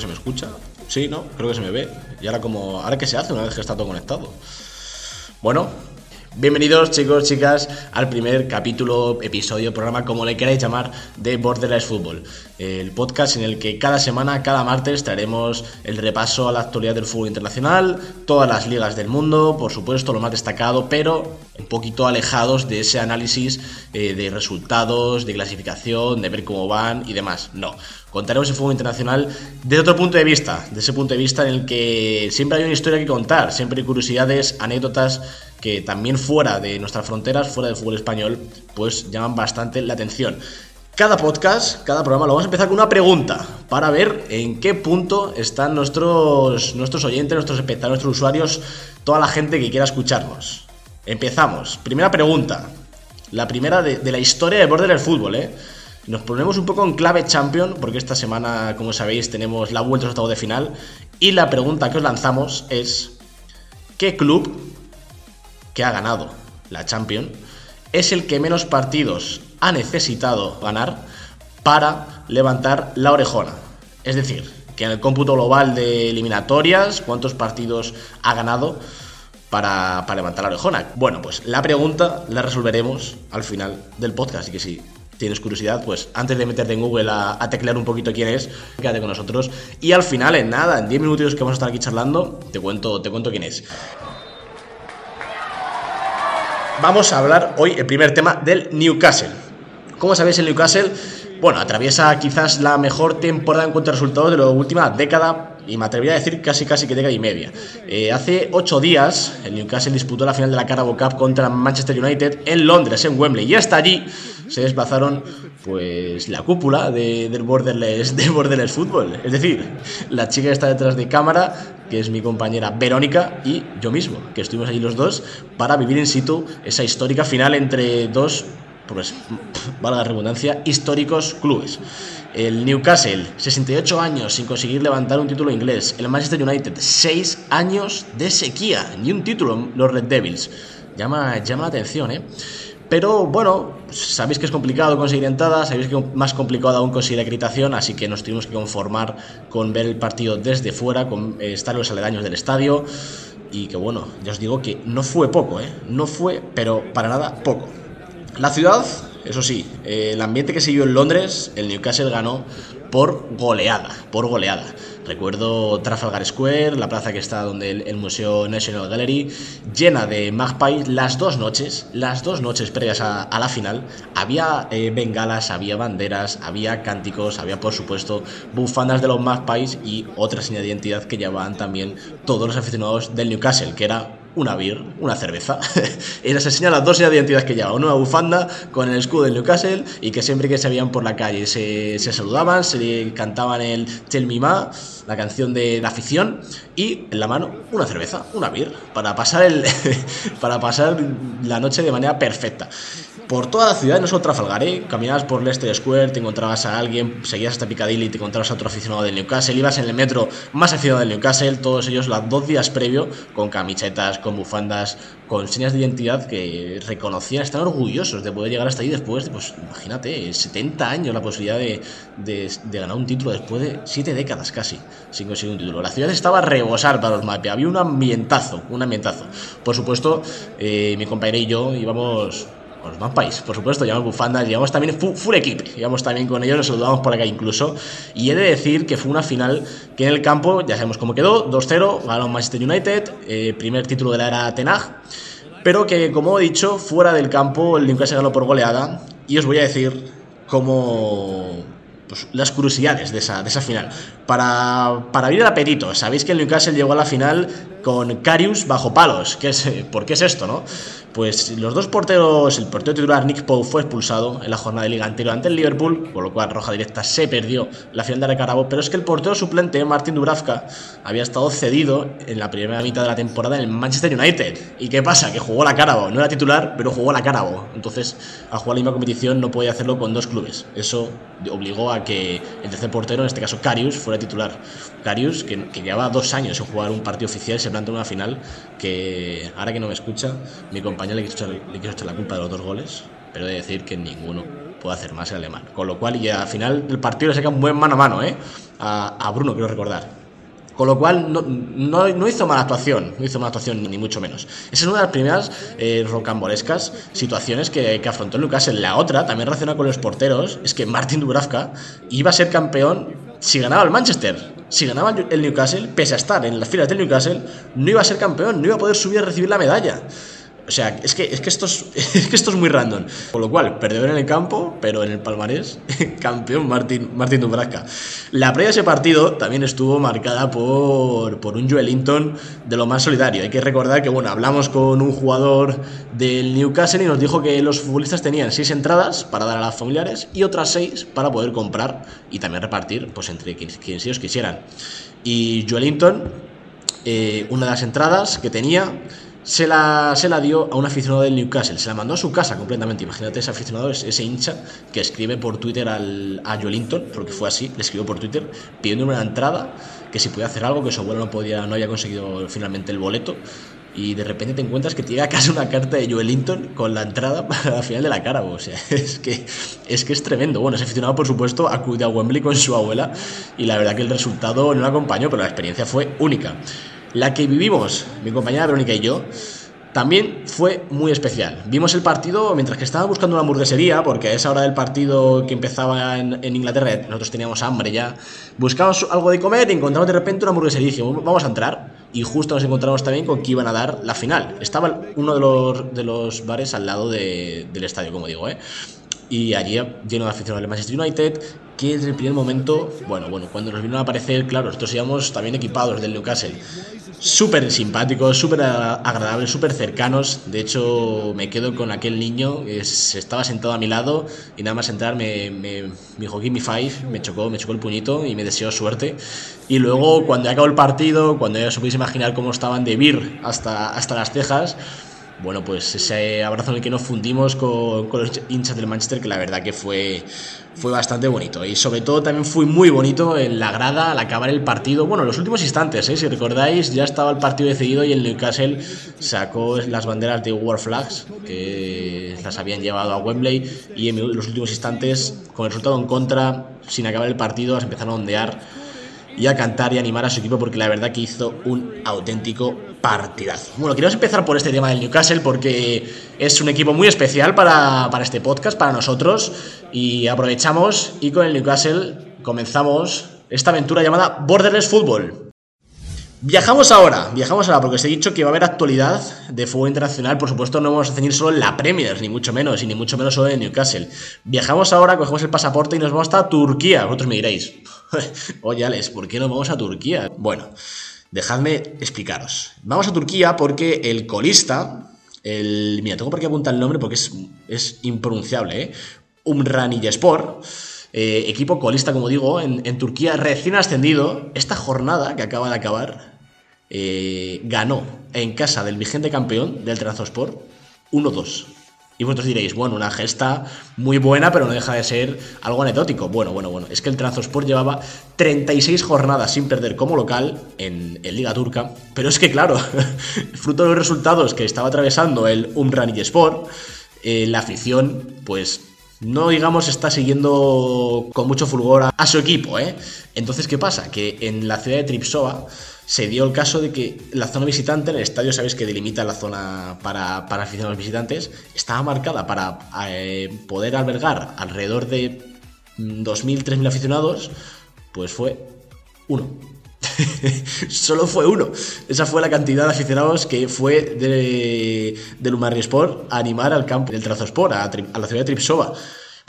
que se me escucha. Sí, ¿no? Creo que se me ve. Y ahora como... ¿Ahora qué se hace una vez que está todo conectado? Bueno, Bienvenidos chicos, chicas, al primer capítulo, episodio, programa, como le queráis llamar, de Borderless Football. El podcast en el que cada semana, cada martes, traeremos el repaso a la actualidad del fútbol internacional, todas las ligas del mundo, por supuesto, lo más destacado, pero un poquito alejados de ese análisis eh, de resultados, de clasificación, de ver cómo van y demás. No, contaremos el fútbol internacional desde otro punto de vista, de ese punto de vista en el que siempre hay una historia que contar, siempre hay curiosidades, anécdotas que también fuera de nuestras fronteras, fuera del fútbol español, pues llaman bastante la atención. Cada podcast, cada programa lo vamos a empezar con una pregunta para ver en qué punto están nuestros, nuestros oyentes, nuestros espectadores, nuestros usuarios, toda la gente que quiera escucharnos. Empezamos. Primera pregunta. La primera de, la historia de Border del fútbol, ¿eh? Nos ponemos un poco en clave champion, porque esta semana, como sabéis, tenemos la vuelta a octavos de final. Y la pregunta que os lanzamos es: ¿qué club que ha ganado la Champions, es el que menos partidos ha necesitado ganar para levantar la orejona. Es decir, que en el cómputo global de eliminatorias, ¿cuántos partidos ha ganado para, levantar la orejona? Bueno, pues la pregunta la resolveremos al final del podcast, así que si tienes curiosidad, pues antes de meterte en Google a, a, teclear un poquito quién es, quédate con nosotros. Y al final, en nada, en 10 minutos que vamos a estar aquí charlando, te cuento, te cuento quién es vamos a hablar hoy el primer tema del Newcastle. Como sabéis, el Newcastle, bueno, atraviesa quizás la mejor temporada en cuanto a resultados de la última década y me atrevería a decir casi casi que década y media. Eh, hace ocho días el Newcastle disputó la final de la Carabao Cup contra Manchester United en Londres, en Wembley, y hasta allí se desplazaron pues la cúpula de, del Borderless, de Borderless Fútbol. Es decir, la chica que está detrás de cámara, que es mi compañera Verónica, y yo mismo, que estuvimos allí los dos para vivir in situ esa histórica final entre dos, pues, valga la redundancia, históricos clubes. El Newcastle, 68 años sin conseguir levantar un título inglés. El Manchester United, 6 años de sequía, ni un título, los Red Devils. Llama, llama la atención, ¿eh? Pero bueno, sabéis que es complicado conseguir entradas, sabéis que es más complicado aún conseguir acreditación, así que nos tuvimos que conformar con ver el partido desde fuera, con eh, estar los aledaños del estadio. Y que bueno, ya os digo que no fue poco, ¿eh? No fue, pero para nada poco. La ciudad eso sí, eh, el ambiente que siguió en Londres, el Newcastle ganó por goleada, por goleada. Recuerdo Trafalgar Square, la plaza que está donde el, Museo National Gallery, llena de Magpies las dos noches, las dos noches previas a, la final. Había eh, bengalas, había banderas, había cánticos, había por supuesto bufandas de los Magpies y otra señal de identidad que llevaban también todos los aficionados del Newcastle, que era una beer, una cerveza. y les enseña las dos señales de identidad que llevaba, una bufanda con el escudo del Newcastle y que siempre que se veían por la calle se, se saludaban, se cantaban el Tell Me Ma, la canción de la afición, y en la mano una cerveza, una beer, para pasar, el, para pasar la noche de manera perfecta por toda la ciudad, no solo Trafalgar, ¿eh? caminabas por Leicester Square, te encontrabas a alguien, seguías hasta Piccadilly te encontrabas a otro aficionado del Newcastle, ibas en el metro más aficionado del Newcastle, todos ellos los dos días previo, con camisetas, con bufandas, con señas de identidad que reconocían, están orgullosos de poder llegar hasta ahí después de, pues imagínate, 70 años la posibilidad de, de, ganar un título después de 7 décadas casi sin conseguir un título. La ciudad estaba a rebosar para los MAPE, había un ambientazo, un ambientazo. Por supuesto, eh, mi compañero y yo íbamos con los país, por supuesto, llevamos bufandas, llevamos también full, equipo, llevamos también con ellos, nos saludamos por acá incluso. Y he de decir que fue una final que en el campo, ya sabemos cómo quedó, 2-0, ganó Manchester United, eh, primer título de la era Tenag, pero que como he dicho, fuera del campo el Newcastle ganó por goleada. Y os voy a decir cómo pues, las curiosidades de esa, de esa final. Para, para abrir el apetito, sabéis que el Newcastle llegó a la final con Carius bajo palos. ¿Qué es, ¿Por qué es esto, no? Pues los dos porteros, el portero titular Nick Poe fue expulsado en la jornada de liga anterior ante el Liverpool, con lo cual roja directa se perdió la final de Recarabo, pero es que el portero suplente Martin Dubravka había estado cedido en la primera mitad de la temporada en el Manchester United. ¿Y qué pasa? Que jugó la Carabo, no era titular, pero jugó la Carabo. Entonces, al jugar la misma competición no podía hacerlo con dos clubes. Eso obligó a que el tercer portero, en este caso Carius, fuera titular. Carius, que, llevaba dos años en jugar un partido oficial, se plantó en una final, que ahora que no me escucha, mi compañero compañía le quiso, echar, le quiso echar la culpa de los dos goles, pero de decir que ninguno puede hacer más el alemán. Con lo cual, y al final del partido le saca un buen mano a mano, ¿eh? A, Bruno, quiero recordar. Con lo cual no, hizo mala actuación, no hizo mala actuación ni mucho menos. Esa es una de las primeras eh, rocambolescas situaciones que, afrontó el Newcastle. La otra, también relacionada con los porteros, es que Martin Dubravka iba a ser campeón si ganaba el Manchester. Si ganaba el Newcastle, pese a estar en las filas del Newcastle, no iba a ser campeón, no iba a poder subir a recibir la medalla. O sea, es que, es que, esto, es, es que esto es muy random. Con lo cual, perdedor en el campo, pero en el palmarés, campeón Martín, Martín Dubravka. La previa de ese partido también estuvo marcada por, por un Joelinton de lo más solidario. Hay que recordar que, bueno, hablamos con un jugador del Newcastle y nos dijo que los futbolistas tenían seis entradas para dar a las familiares y otras seis para poder comprar y también repartir pues entre quienes, quienes ellos quisieran. Y Joelinton, eh, una de las entradas que tenía se la, se la dio a un aficionado del Newcastle, se la mandó a su casa completamente. Imagínate ese aficionado, ese hincha que escribe por Twitter al, a Joelinton, porque fue así, le escribió por Twitter pidiéndome una entrada, que si podía hacer algo, que su abuelo no, podía, no había conseguido finalmente el boleto. Y de repente te encuentras que te llega casi una carta de Joelinton con la entrada para la final de la cara. O sea, es que, es que es tremendo. Bueno, ese aficionado, por supuesto, acudió a Wembley con su abuela y la verdad que el resultado no lo acompañó, pero la experiencia fue única. La que vivimos, mi compañera Verónica y yo, también fue muy especial. Vimos el partido mientras que estaba buscando una hamburguesería, porque a esa hora del partido que empezaba en, Inglaterra, nosotros teníamos hambre ya. Buscamos algo de comer y encontramos de repente una hamburguesería y dijimos, vamos a entrar. Y justo nos encontramos también con que iban a dar la final. Estaba uno de los, de los bares al lado de, del estadio, como digo, ¿eh? Y allí lleno de aficionados del Manchester United que desde el primer momento, bueno, bueno, cuando nos vino a aparecer, claro, nosotros íbamos también equipados del Newcastle, súper simpáticos, súper agradables, súper cercanos, de hecho me quedo con aquel niño que estaba sentado a mi lado y nada más entrar me, me, me dijo give me five, me chocó, me chocó el puñito y me deseó suerte. Y luego cuando acabó el partido, cuando ya os podéis imaginar cómo estaban de vir hasta, hasta las cejas, bueno, pues ese abrazo en el que nos fundimos con, con, los hinchas del Manchester, que la verdad que fue, fue bastante bonito. Y sobre todo también fue muy bonito en la grada al acabar el partido. Bueno, los últimos instantes, ¿eh? si recordáis, ya estaba el partido decidido y el Newcastle sacó las banderas de War Flags, que las habían llevado a Wembley, y en los últimos instantes, con el resultado en contra, sin acabar el partido, las empezaron a ondear y a cantar y animar a su equipo porque la verdad que hizo un auténtico partidazo. Bueno, queremos empezar por este tema del Newcastle porque es un equipo muy especial para, para este podcast, para nosotros, y aprovechamos y con el Newcastle comenzamos esta aventura llamada Borderless Football. Viajamos ahora, viajamos ahora porque os he dicho que va a haber actualidad de fútbol internacional, por supuesto no vamos a ceñir solo en la Premier, ni mucho menos, y ni mucho menos solo en Newcastle. Viajamos ahora, cogemos el pasaporte y nos vamos hasta Turquía, vosotros me diréis, oye Alex, ¿por qué no vamos a Turquía? Bueno, dejadme explicaros. Vamos a Turquía porque el colista, el... Mira, tengo por qué apuntar el nombre porque es, es impronunciable, ¿eh? Umraniyespor, eh, equipo colista, como digo, en, en, Turquía, recién ascendido, esta jornada que acaba de acabar, eh, ganó en casa del vigente campeón del Transport 1-2. Y vosotros diréis, bueno, una gesta muy buena, pero no deja de ser algo anecdótico. Bueno, bueno, bueno. Es que el Transport llevaba 36 jornadas sin perder como local en, en Liga Turca. Pero es que, claro, fruto de los resultados que estaba atravesando el Umraniyespor, eh, la afición, pues no digamos está siguiendo con mucho fulgor a, a, su equipo, ¿eh? Entonces, ¿qué pasa? Que en la ciudad de Tripsova se dio el caso de que la zona visitante, en el estadio, sabéis que delimita la zona para, para aficionados visitantes, estaba marcada para eh, poder albergar alrededor de 2.000, 3.000 aficionados, pues fue uno. Solo fue uno. Esa fue la cantidad de aficionados que fue de, Umarri Sport a animar al campo del Trazosport, a, a la ciudad de Tripsova.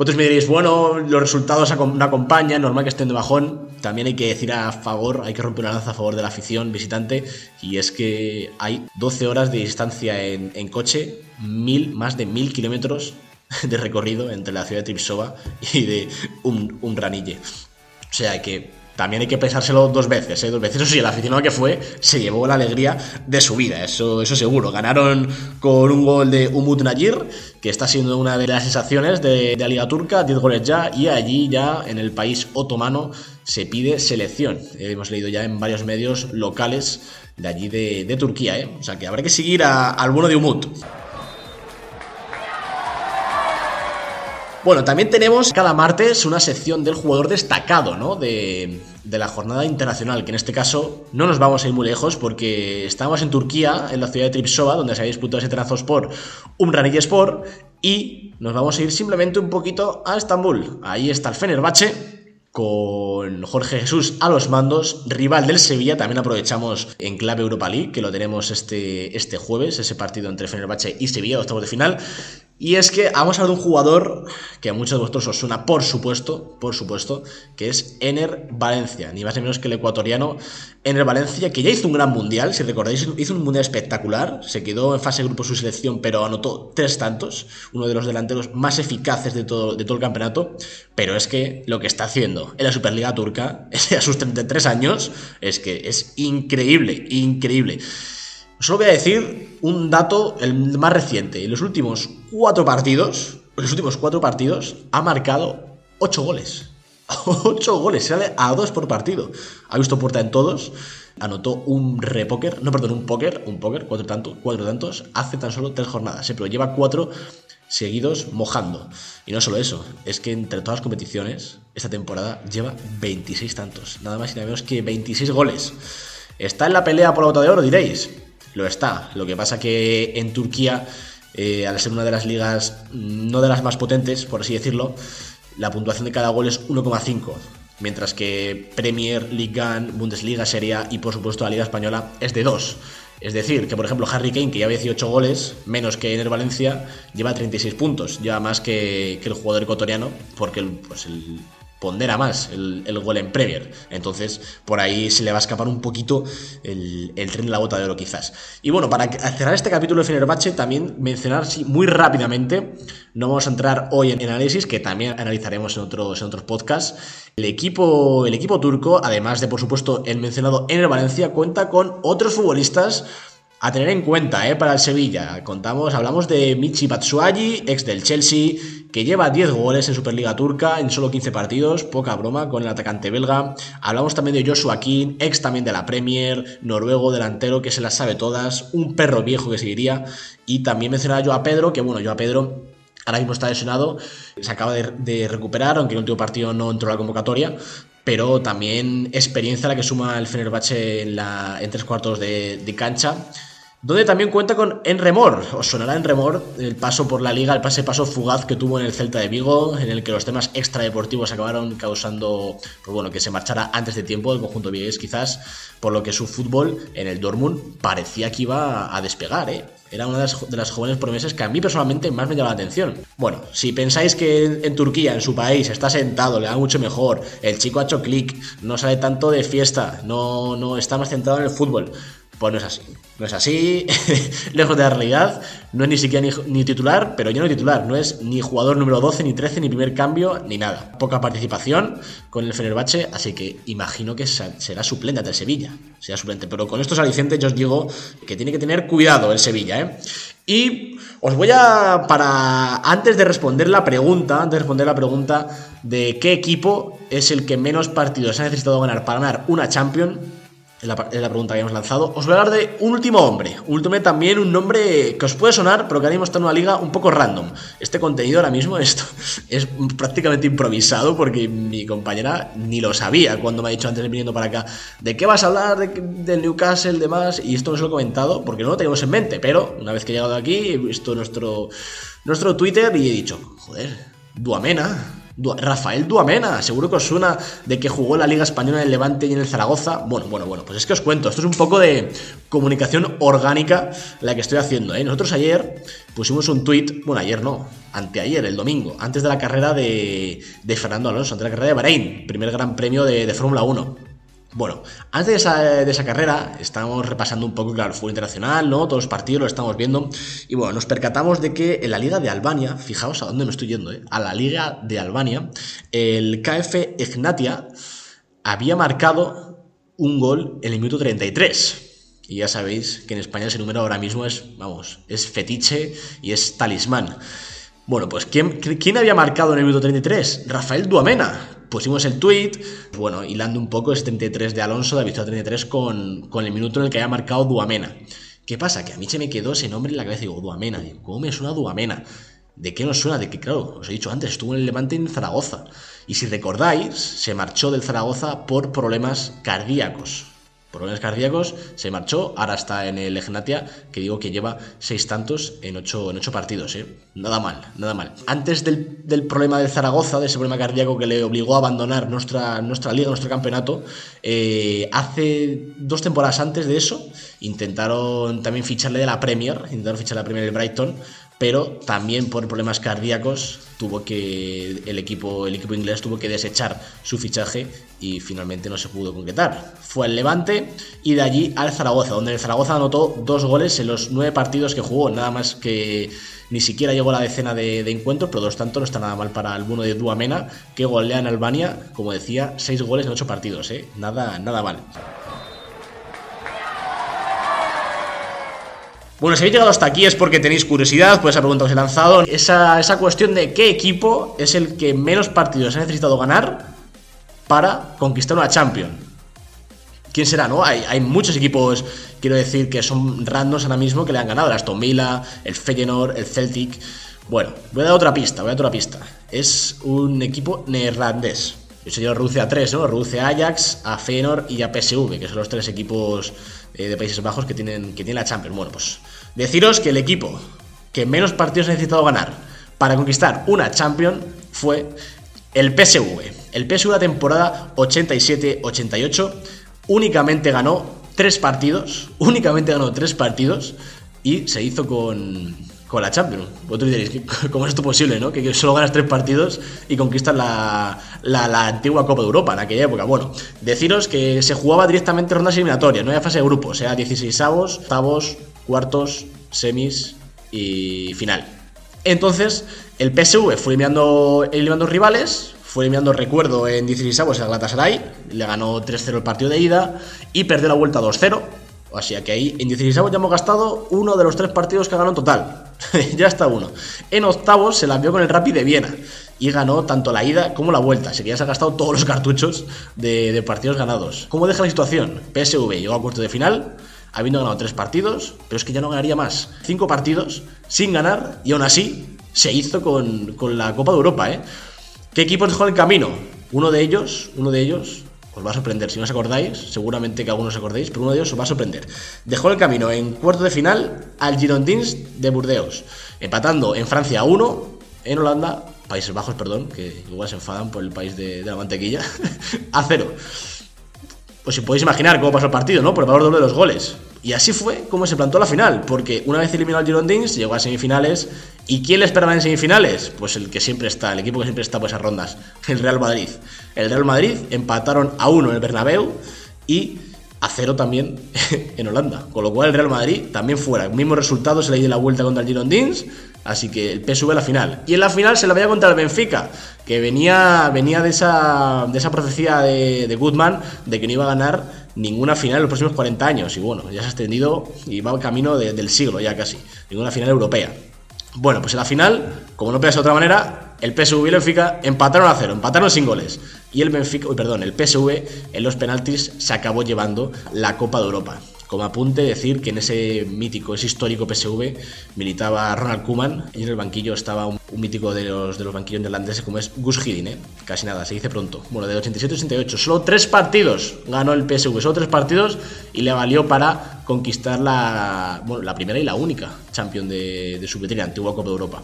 Vosotros me diréis, bueno, los resultados no acompañan, normal que estén de bajón. También hay que decir a favor, hay que romper una lanza a favor de la afición visitante. Y es que hay 12 horas de distancia en, coche, mil, más de mil kilómetros de recorrido entre la ciudad de Tripsova y de un, un Ranille. O sea que también hay que pensárselo dos veces, ¿eh? dos veces. Eso sí, el aficionado que fue se llevó la alegría de su vida, eso, eso seguro. Ganaron con un gol de Umut Nayir, que está siendo una de las sensaciones de, la Liga Turca, 10 goles ya, y allí ya en el país otomano se pide selección. hemos leído ya en varios medios locales de allí de, Turquía, ¿eh? o sea que habrá que seguir al bueno de Umut. Bueno, también tenemos cada martes una sección del jugador destacado, ¿no? De, de, la jornada internacional, que en este caso no nos vamos a ir muy lejos porque estamos en Turquía, en la ciudad de Tripsova, donde se ha disputado ese Trabzonspor, Umraniye Sport, y nos vamos a ir simplemente un poquito a Estambul. Ahí está el Fenerbahce, con Jorge Jesús a los mandos, rival del Sevilla, también aprovechamos en clave Europa League, que lo tenemos este, este jueves, ese partido entre Fenerbahce y Sevilla, octavos de final, y es que vamos a hablar de un jugador que a muchos de vosotros os suena, por supuesto, por supuesto, que es Ener Valencia, ni más ni menos que el ecuatoriano Ener Valencia, que ya hizo un gran mundial, si recordáis, hizo un mundial espectacular, se quedó en fase de grupo su selección, pero anotó tres tantos, uno de los delanteros más eficaces de todo, de todo el campeonato, pero es que lo que está haciendo en la Superliga Turca, a sus 33 años, es que es increíble, increíble. Solo voy a decir un dato, el más reciente. En los últimos cuatro partidos, en los últimos cuatro partidos, ha marcado ocho goles. Ocho goles, sale a dos por partido. Ha visto puerta en todos. Anotó un repóker, no, perdón, un póker, un póker, cuatro, tantos, cuatro tantos, hace tan solo tres jornadas, ¿eh? pero lleva cuatro seguidos mojando. Y no solo eso, es que entre todas las competiciones, esta temporada lleva 26 tantos, nada más y nada menos que 26 goles. ¿Está en la pelea por la bota de oro, diréis? Lo está. Lo que pasa que en Turquía, eh, al ser una de las ligas no de las más potentes, por así decirlo, la puntuación de cada gol es 1,5. Mientras que Premier, Liga, Bundesliga, Serie y por supuesto la Liga Española es de 2. Es decir, que por ejemplo Harry Kane, que lleva 18 goles, menos que en el Valencia, lleva 36 puntos, lleva más que, el jugador ecuatoriano, porque pues el, pondera más el, gol en Premier. Entonces, por ahí se le va a escapar un poquito el, tren de la bota de oro, quizás. Y bueno, para cerrar este capítulo de Fenerbahce, también mencionar muy rápidamente, no vamos a entrar hoy en análisis, que también analizaremos en otros, en otros podcasts. El equipo, el equipo turco, además de por supuesto el mencionado en el Valencia, cuenta con otros futbolistas a tener en cuenta, ¿eh? Para el Sevilla. Contamos, hablamos de Michi Batshuayi, ex del Chelsea, que lleva 10 goles en Superliga Turca en solo 15 partidos, poca broma con el atacante belga. Hablamos también de Joshua King, ex también de la Premier, noruego, delantero, que se las sabe todas, un perro viejo que seguiría. Y también mencionaba yo a Pedro, que bueno, yo a Pedro ahora mismo está lesionado, se acaba de, recuperar, aunque en el último partido no entró a la convocatoria, pero también experiencia la que suma el Fenerbahce en, la, en tres cuartos de cancha donde también cuenta con Enremor. Os sonará Enremor el paso por la liga, el pase paso fugaz que tuvo en el Celta de Vigo, en el que los temas extradeportivos acabaron causando, pues bueno, que se marchara antes de tiempo el conjunto vigués quizás, por lo que su fútbol en el Dortmund parecía que iba a despegar, ¿eh? Era una de las, jóvenes promesas que a mí personalmente más me llama la atención. Bueno, si pensáis que en, en, Turquía, en su país, está sentado, le da mucho mejor, el chico ha hecho clic, no sale tanto de fiesta, no, no está más centrado en el fútbol, pues no es así. No es así, lejos de la realidad. No es ni siquiera ni, titular, pero ya no titular. No es ni jugador número 12, ni 13, ni primer cambio, ni nada. Poca participación con el Fenerbahce, así que imagino que será suplente ante el Sevilla. Será suplente. Pero con estos alicientes yo os digo que tiene que tener cuidado el Sevilla, ¿eh? Y os voy a, para, antes de responder la pregunta, antes de responder la pregunta de qué equipo es el que menos partidos ha necesitado ganar para ganar una Champions, es la, pregunta que hemos lanzado. Os voy a hablar de un último hombre. Último también, un nombre que os puede sonar, pero que ahora mismo está en una liga un poco random. Este contenido ahora mismo esto, es prácticamente improvisado porque mi compañera ni lo sabía cuando me ha dicho antes de viniendo para acá. ¿De qué vas a hablar? del Newcastle, demás. Y esto no se lo he comentado porque no lo teníamos en mente. Pero una vez que he llegado aquí, he visto nuestro, nuestro Twitter y he dicho, joder, Duamena Rafael Duamena, seguro que os suena de que jugó la Liga Española en el Levante y en el Zaragoza. Bueno, bueno, bueno, pues es que os cuento, esto es un poco de comunicación orgánica la que estoy haciendo. ¿eh? Nosotros ayer pusimos un tuit, bueno, ayer no, anteayer, el domingo, antes de la carrera de, Fernando Alonso, antes de la carrera de Bahrein, primer gran premio de, de Fórmula 1. Bueno, antes de esa, carrera, estamos repasando un poco, claro, el fútbol internacional, ¿no? Todos los partidos lo estamos viendo. Y bueno, nos percatamos de que en la Liga de Albania, fijaos a dónde me estoy yendo, ¿eh? A la Liga de Albania, el KF Egnatia había marcado un gol en el minuto 33. Y ya sabéis que en España ese número ahora mismo es, vamos, es fetiche y es talismán. Bueno, pues ¿quién, ¿quién había marcado en el minuto 33? Rafael Duamena pusimos el tweet, bueno, hilando un poco ese 33 de Alonso, victoria 33 con, con el minuto en el que había marcado Duamena. ¿Qué pasa? Que a mí se me quedó ese nombre en la cabeza. Digo, Duamena. Digo, ¿cómo me suena Duamena? ¿De qué nos suena? De que, claro, os he dicho antes, estuvo en el Levante en Zaragoza. Y si recordáis, se marchó del Zaragoza por problemas cardíacos problemas cardíacos, se marchó, ahora está en el Egnatia, que digo que lleva seis tantos en ocho, en ocho partidos, ¿eh? Nada mal, nada mal. Antes del, problema del Zaragoza, de ese problema cardíaco que le obligó a abandonar nuestra, nuestra liga, nuestro campeonato, eh, hace dos temporadas antes de eso, intentaron también ficharle de la Premier, intentaron ficharle de la Premier del Brighton, pero también por problemas cardíacos tuvo que el equipo el equipo inglés tuvo que desechar su fichaje y finalmente no se pudo concretar. Fue al Levante y de allí al Zaragoza, donde el Zaragoza anotó dos goles en los nueve partidos que jugó, nada más que ni siquiera llegó a la decena de, encuentros, pero dos tanto no está nada mal para el bueno de Duamena, que golea en Albania, como decía, seis goles en ocho partidos, ¿eh? nada, nada mal. Bueno, si habéis llegado hasta aquí es porque tenéis curiosidad, pues esa pregunta os he lanzado. Esa, esa cuestión de qué equipo es el que menos partidos ha necesitado ganar para conquistar una Champions. ¿Quién será, no? Hay, hay, muchos equipos, quiero decir, que son randoms ahora mismo que le han ganado. El Aston el Feyenoord, el Celtic. Bueno, voy a dar otra pista, voy a dar otra pista. Es un equipo neerlandés. Yo reduce a tres, ¿no? Reduce a Ajax, a Feyenoord y a PSV, que son los tres equipos eh, de Países Bajos que tienen, que tienen la Champions. Bueno, pues deciros que el equipo que menos partidos ha necesitado ganar para conquistar una Champions fue el PSV. El PSV la temporada 87-88 únicamente ganó tres partidos, únicamente ganó tres partidos y se hizo con, con la Champions. Vosotros diréis, ¿cómo es esto posible, no? Que solo ganas tres partidos y conquistas la, la, antigua Copa de Europa en aquella época. Bueno, deciros que se jugaba directamente rondas eliminatorias, no había fase de grupos, sea 16 avos, octavos, cuartos, semis y final. Entonces, el PSV fue eliminando, eliminando rivales, fue eliminando, recuerdo, en 16 avos el Galatasaray, le ganó 3-0 el partido de ida y perdió la vuelta 2-0. O sea que ahí en 16 avos ya hemos gastado uno de los tres partidos que ganó en total. ya está uno. En octavos se la envió con el Rapid de Viena y ganó tanto la ida como la vuelta. Se ha gastado todos los cartuchos de, partidos ganados. ¿Cómo deja la situación? PSV llegó a cuarto de final, habiendo ganado tres partidos, pero es que ya no ganaría más. Cinco partidos sin ganar y aún así se hizo con, con la Copa de Europa. ¿eh? ¿Qué equipos dejó en el camino? Uno de ellos, uno de ellos os va a sorprender. Si no os acordáis, seguramente que algunos os acordéis, pero uno de ellos os va a sorprender. Dejó el camino en cuarto de final al Girondins de Burdeos, empatando en Francia a 1, en Holanda, Países Bajos, perdón, que igual se enfadan por el país de, la mantequilla, a 0. Pues si podéis imaginar cómo pasó el partido, ¿no? Por el valor doble de los goles. Y así fue como se plantó la final, porque una vez eliminado al Girondins, llegó a semifinales. ¿Y quién le esperaba en semifinales? Pues el que siempre está, el equipo que siempre está por esas rondas, el Real Madrid. El Real Madrid empataron a uno en el Bernabéu y a cero también en Holanda. Con lo cual el Real Madrid también fuera. El mismo resultado se le dio la vuelta contra el Girondins. Así que el PSV a la final. Y en la final se la veía contra el Benfica, que venía, venía de, esa, de esa profecía de, de Goodman de que no iba a ganar ninguna final en los próximos 40 años. Y bueno, ya se ha extendido y va al camino del siglo ya casi. Ninguna final europea. Bueno, pues en la final, como no puede ser de otra manera, el PSV y el Benfica empataron a cero, empataron sin goles. Y el Benfica, perdón, el PSV en los penaltis se acabó llevando la Copa de Europa. Como apunte, decir que en ese mítico, ese histórico PSV militaba Ronald Koeman y en el banquillo estaba un, mítico de los, de los banquillos neerlandeses como es Gus Hiddink, ¿eh? casi nada, se dice pronto. Bueno, de 87-88, solo tres partidos ganó el PSV, solo tres partidos y le valió para conquistar la, bueno, la primera y la única champion de, de su vitrina, antigua Copa de Europa.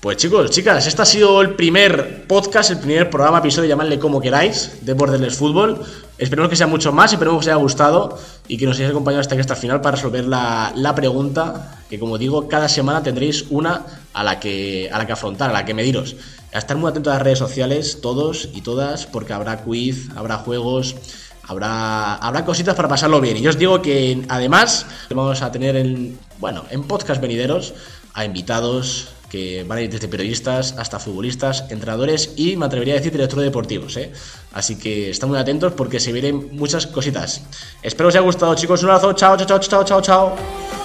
Pues chicos, chicas, este ha sido el primer podcast, el primer programa, episodio, llamadle como queráis, de Borderless Fútbol. Esperemos que sea mucho más, esperemos que os haya gustado y que nos hayáis acompañado hasta aquí hasta el final para resolver la, pregunta, que como digo, cada semana tendréis una a la, que, a la que afrontar, a la que mediros. A estar muy atentos a las redes sociales, todos y todas, porque habrá quiz, habrá juegos, habrá, habrá cositas para pasarlo bien. Y yo os digo que además vamos a tener en, bueno, en podcast venideros a invitados que van a ir desde periodistas hasta futbolistas, entrenadores y me atrevería a decir directores deportivos. ¿eh? Así que están muy atentos porque se vienen muchas cositas. Espero os haya gustado, chicos. Un abrazo. Chao, chao, chao, chao, chao, chao.